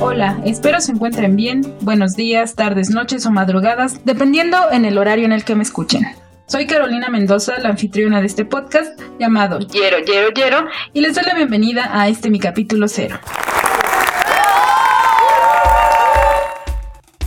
Hola, espero se encuentren bien. Buenos días, tardes, noches o madrugadas, dependiendo en el horario en el que me escuchen. Soy Carolina Mendoza, la anfitriona de este podcast llamado Yero, Yero, Yero, y les doy la bienvenida a este mi capítulo cero.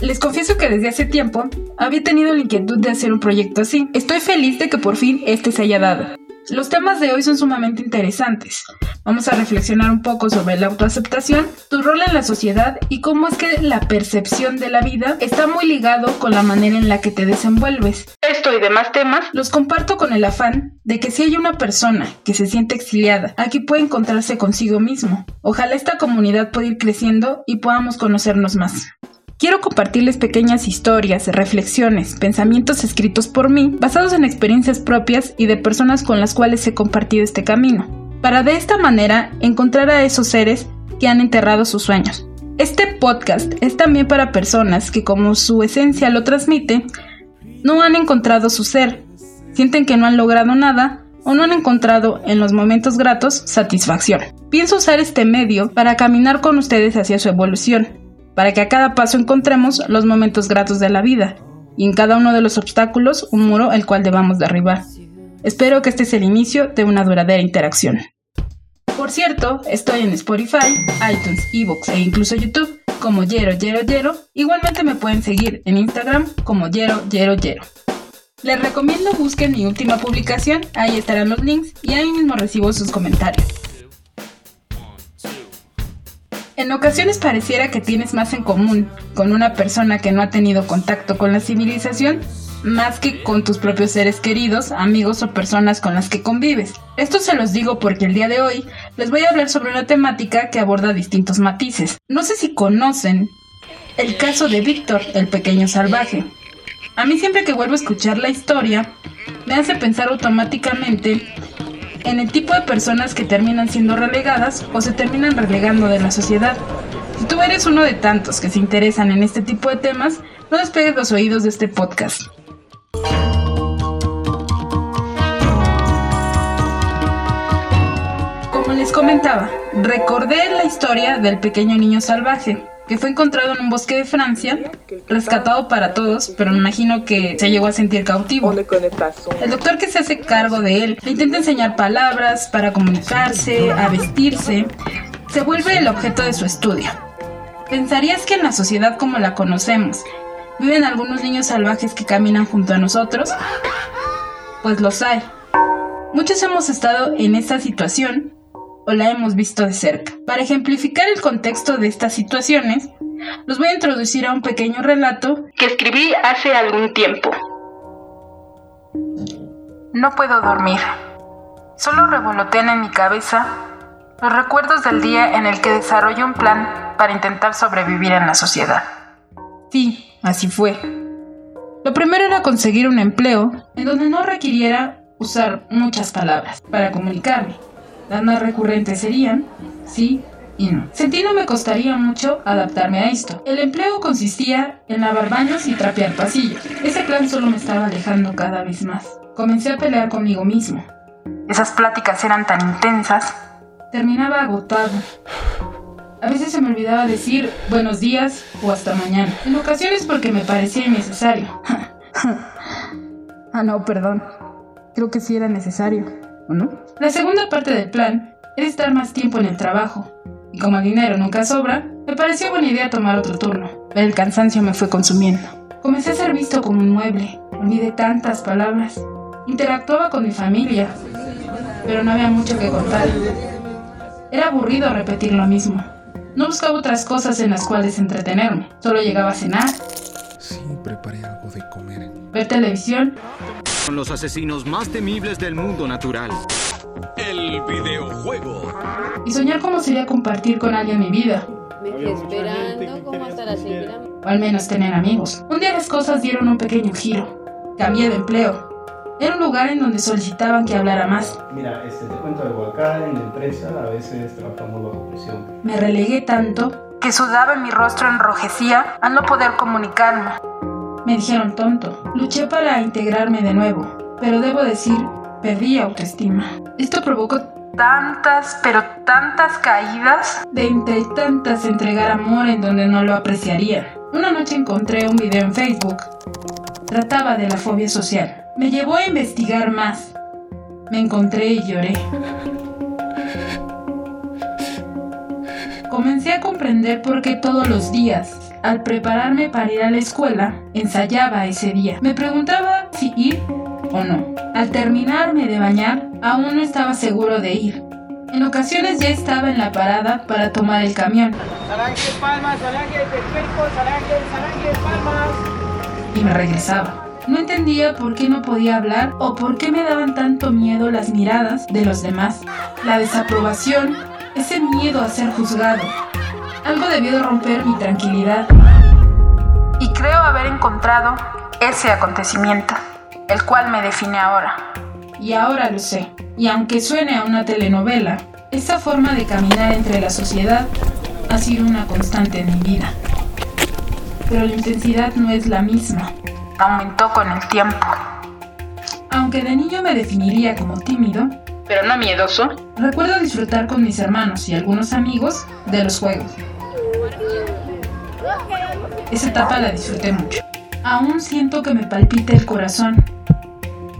Les confieso que desde hace tiempo había tenido la inquietud de hacer un proyecto así. Estoy feliz de que por fin este se haya dado. Los temas de hoy son sumamente interesantes. Vamos a reflexionar un poco sobre la autoaceptación, tu rol en la sociedad y cómo es que la percepción de la vida está muy ligado con la manera en la que te desenvuelves. Esto y demás temas los comparto con el afán de que si hay una persona que se siente exiliada, aquí puede encontrarse consigo mismo. Ojalá esta comunidad pueda ir creciendo y podamos conocernos más. Quiero compartirles pequeñas historias, reflexiones, pensamientos escritos por mí, basados en experiencias propias y de personas con las cuales he compartido este camino, para de esta manera encontrar a esos seres que han enterrado sus sueños. Este podcast es también para personas que como su esencia lo transmite, no han encontrado su ser, sienten que no han logrado nada o no han encontrado en los momentos gratos satisfacción. Pienso usar este medio para caminar con ustedes hacia su evolución, para que a cada paso encontremos los momentos gratos de la vida y en cada uno de los obstáculos un muro el cual debamos derribar. Espero que este sea el inicio de una duradera interacción. Por cierto, estoy en Spotify, iTunes, Evox e incluso YouTube como Yero Yero Yero. Igualmente me pueden seguir en Instagram como Yero Yero Yero. Les recomiendo busquen mi última publicación, ahí estarán los links y ahí mismo recibo sus comentarios. En ocasiones pareciera que tienes más en común con una persona que no ha tenido contacto con la civilización más que con tus propios seres queridos, amigos o personas con las que convives. Esto se los digo porque el día de hoy les voy a hablar sobre una temática que aborda distintos matices. No sé si conocen el caso de Víctor, el pequeño salvaje. A mí siempre que vuelvo a escuchar la historia, me hace pensar automáticamente en el tipo de personas que terminan siendo relegadas o se terminan relegando de la sociedad. Si tú eres uno de tantos que se interesan en este tipo de temas, no despegues los oídos de este podcast. Como les comentaba, recordé la historia del pequeño niño salvaje, que fue encontrado en un bosque de Francia, rescatado para todos, pero me imagino que se llegó a sentir cautivo. El doctor que se hace cargo de él le intenta enseñar palabras para comunicarse, a vestirse, se vuelve el objeto de su estudio. ¿Pensarías que en la sociedad como la conocemos viven algunos niños salvajes que caminan junto a nosotros? Pues los hay. Muchos hemos estado en esta situación o la hemos visto de cerca. Para ejemplificar el contexto de estas situaciones, los voy a introducir a un pequeño relato que escribí hace algún tiempo. No puedo dormir. Solo revolotean en mi cabeza los recuerdos del día en el que desarrollé un plan para intentar sobrevivir en la sociedad. Sí, así fue. Lo primero era conseguir un empleo en donde no requiriera usar muchas palabras para comunicarme. Las más recurrentes serían sí y no. Sentí no me costaría mucho adaptarme a esto. El empleo consistía en lavar baños y trapear pasillos. Ese plan solo me estaba alejando cada vez más. Comencé a pelear conmigo mismo. Esas pláticas eran tan intensas. Terminaba agotado. A veces se me olvidaba decir buenos días o hasta mañana. En ocasiones porque me parecía innecesario. ah, no, perdón. Creo que sí era necesario. La segunda parte del plan era estar más tiempo en el trabajo, y como el dinero nunca sobra, me pareció buena idea tomar otro turno, pero el cansancio me fue consumiendo. Comencé a ser visto como un mueble, olvidé tantas palabras, interactuaba con mi familia, pero no había mucho que contar. Era aburrido repetir lo mismo. No buscaba otras cosas en las cuales entretenerme, solo llegaba a cenar. Preparé algo de comer. Ver televisión son los asesinos más temibles del mundo natural. El videojuego. Y soñar cómo sería compartir con alguien mi vida. Me quedé esperando como hasta las 6 de la O al menos tener amigos. Un día las cosas dieron un pequeño giro. Cambié de empleo. Era un lugar en donde solicitaban que hablara más. Mira, este, te cuento algo. Acá en la empresa a veces trabajamos bajo presión. Me relegué tanto que sudaba y mi rostro enrojecía al no poder comunicarme. Me dijeron tonto. Luché para integrarme de nuevo, pero debo decir, perdí autoestima. Esto provocó tantas, pero tantas caídas de entre tantas entregar amor en donde no lo apreciarían. Una noche encontré un video en Facebook. Trataba de la fobia social. Me llevó a investigar más. Me encontré y lloré. Comencé a comprender por qué todos los días, al prepararme para ir a la escuela, ensayaba ese día. Me preguntaba si ir o no. Al terminarme de bañar, aún no estaba seguro de ir. En ocasiones ya estaba en la parada para tomar el camión. Y me regresaba. No entendía por qué no podía hablar o por qué me daban tanto miedo las miradas de los demás. La desaprobación, ese miedo a ser juzgado. Algo debió de romper mi tranquilidad. Y creo haber encontrado ese acontecimiento, el cual me define ahora. Y ahora lo sé. Y aunque suene a una telenovela, esta forma de caminar entre la sociedad ha sido una constante en mi vida. Pero la intensidad no es la misma. Aumentó con el tiempo. Aunque de niño me definiría como tímido, pero no miedoso, recuerdo disfrutar con mis hermanos y algunos amigos de los juegos. Esa etapa la disfruté mucho. Aún siento que me palpita el corazón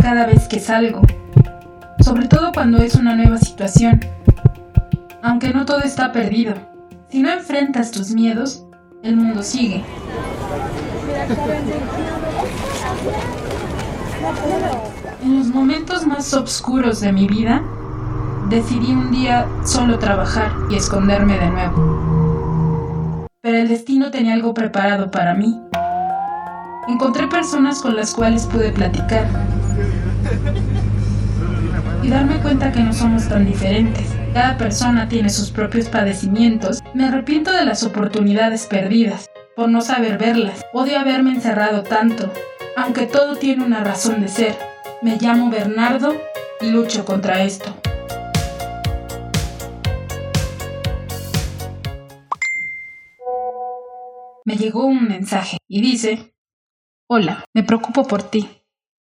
cada vez que salgo, sobre todo cuando es una nueva situación. Aunque no todo está perdido, si no enfrentas tus miedos, el mundo sigue. En los momentos más oscuros de mi vida, decidí un día solo trabajar y esconderme de nuevo. Pero el destino tenía algo preparado para mí. Encontré personas con las cuales pude platicar y darme cuenta que no somos tan diferentes. Cada persona tiene sus propios padecimientos. Me arrepiento de las oportunidades perdidas, por no saber verlas. Odio haberme encerrado tanto, aunque todo tiene una razón de ser. Me llamo Bernardo y lucho contra esto. Me llegó un mensaje y dice, Hola, me preocupo por ti.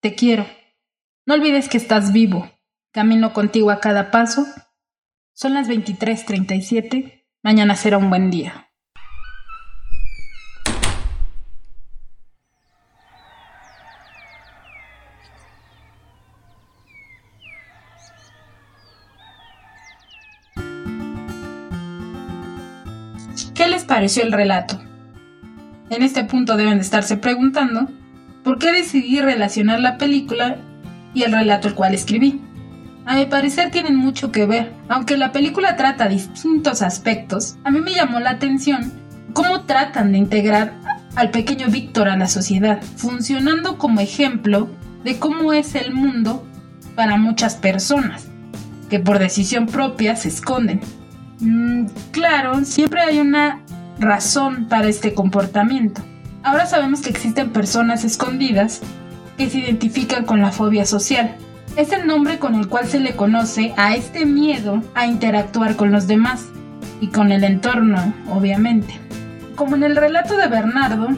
Te quiero. No olvides que estás vivo. Camino contigo a cada paso. Son las 23:37. Mañana será un buen día. Pareció el relato? En este punto deben de estarse preguntando por qué decidí relacionar la película y el relato el cual escribí. A mi parecer tienen mucho que ver, aunque la película trata distintos aspectos, a mí me llamó la atención cómo tratan de integrar al pequeño Víctor a la sociedad, funcionando como ejemplo de cómo es el mundo para muchas personas, que por decisión propia se esconden. Mm, claro, siempre hay una razón para este comportamiento. Ahora sabemos que existen personas escondidas que se identifican con la fobia social. Es el nombre con el cual se le conoce a este miedo a interactuar con los demás y con el entorno, obviamente. Como en el relato de Bernardo,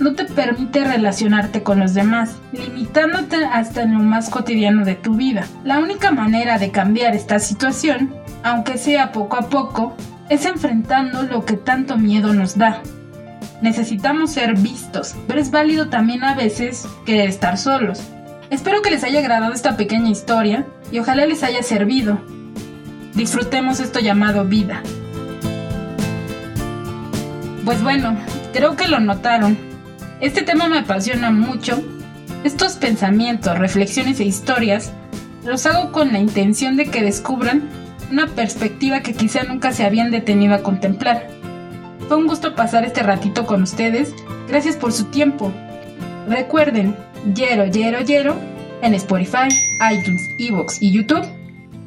no te permite relacionarte con los demás, limitándote hasta en lo más cotidiano de tu vida. La única manera de cambiar esta situación, aunque sea poco a poco, es enfrentando lo que tanto miedo nos da. Necesitamos ser vistos, pero es válido también a veces querer estar solos. Espero que les haya agradado esta pequeña historia y ojalá les haya servido. Disfrutemos esto llamado vida. Pues bueno, creo que lo notaron. Este tema me apasiona mucho. Estos pensamientos, reflexiones e historias los hago con la intención de que descubran una perspectiva que quizá nunca se habían detenido a contemplar. Fue un gusto pasar este ratito con ustedes. Gracias por su tiempo. Recuerden, Yero, Yero, Yero en Spotify, iTunes, Evox y YouTube.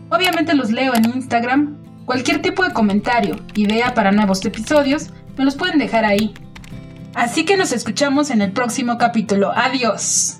Obviamente los leo en Instagram. Cualquier tipo de comentario, idea para nuevos episodios, me los pueden dejar ahí. Así que nos escuchamos en el próximo capítulo. Adiós.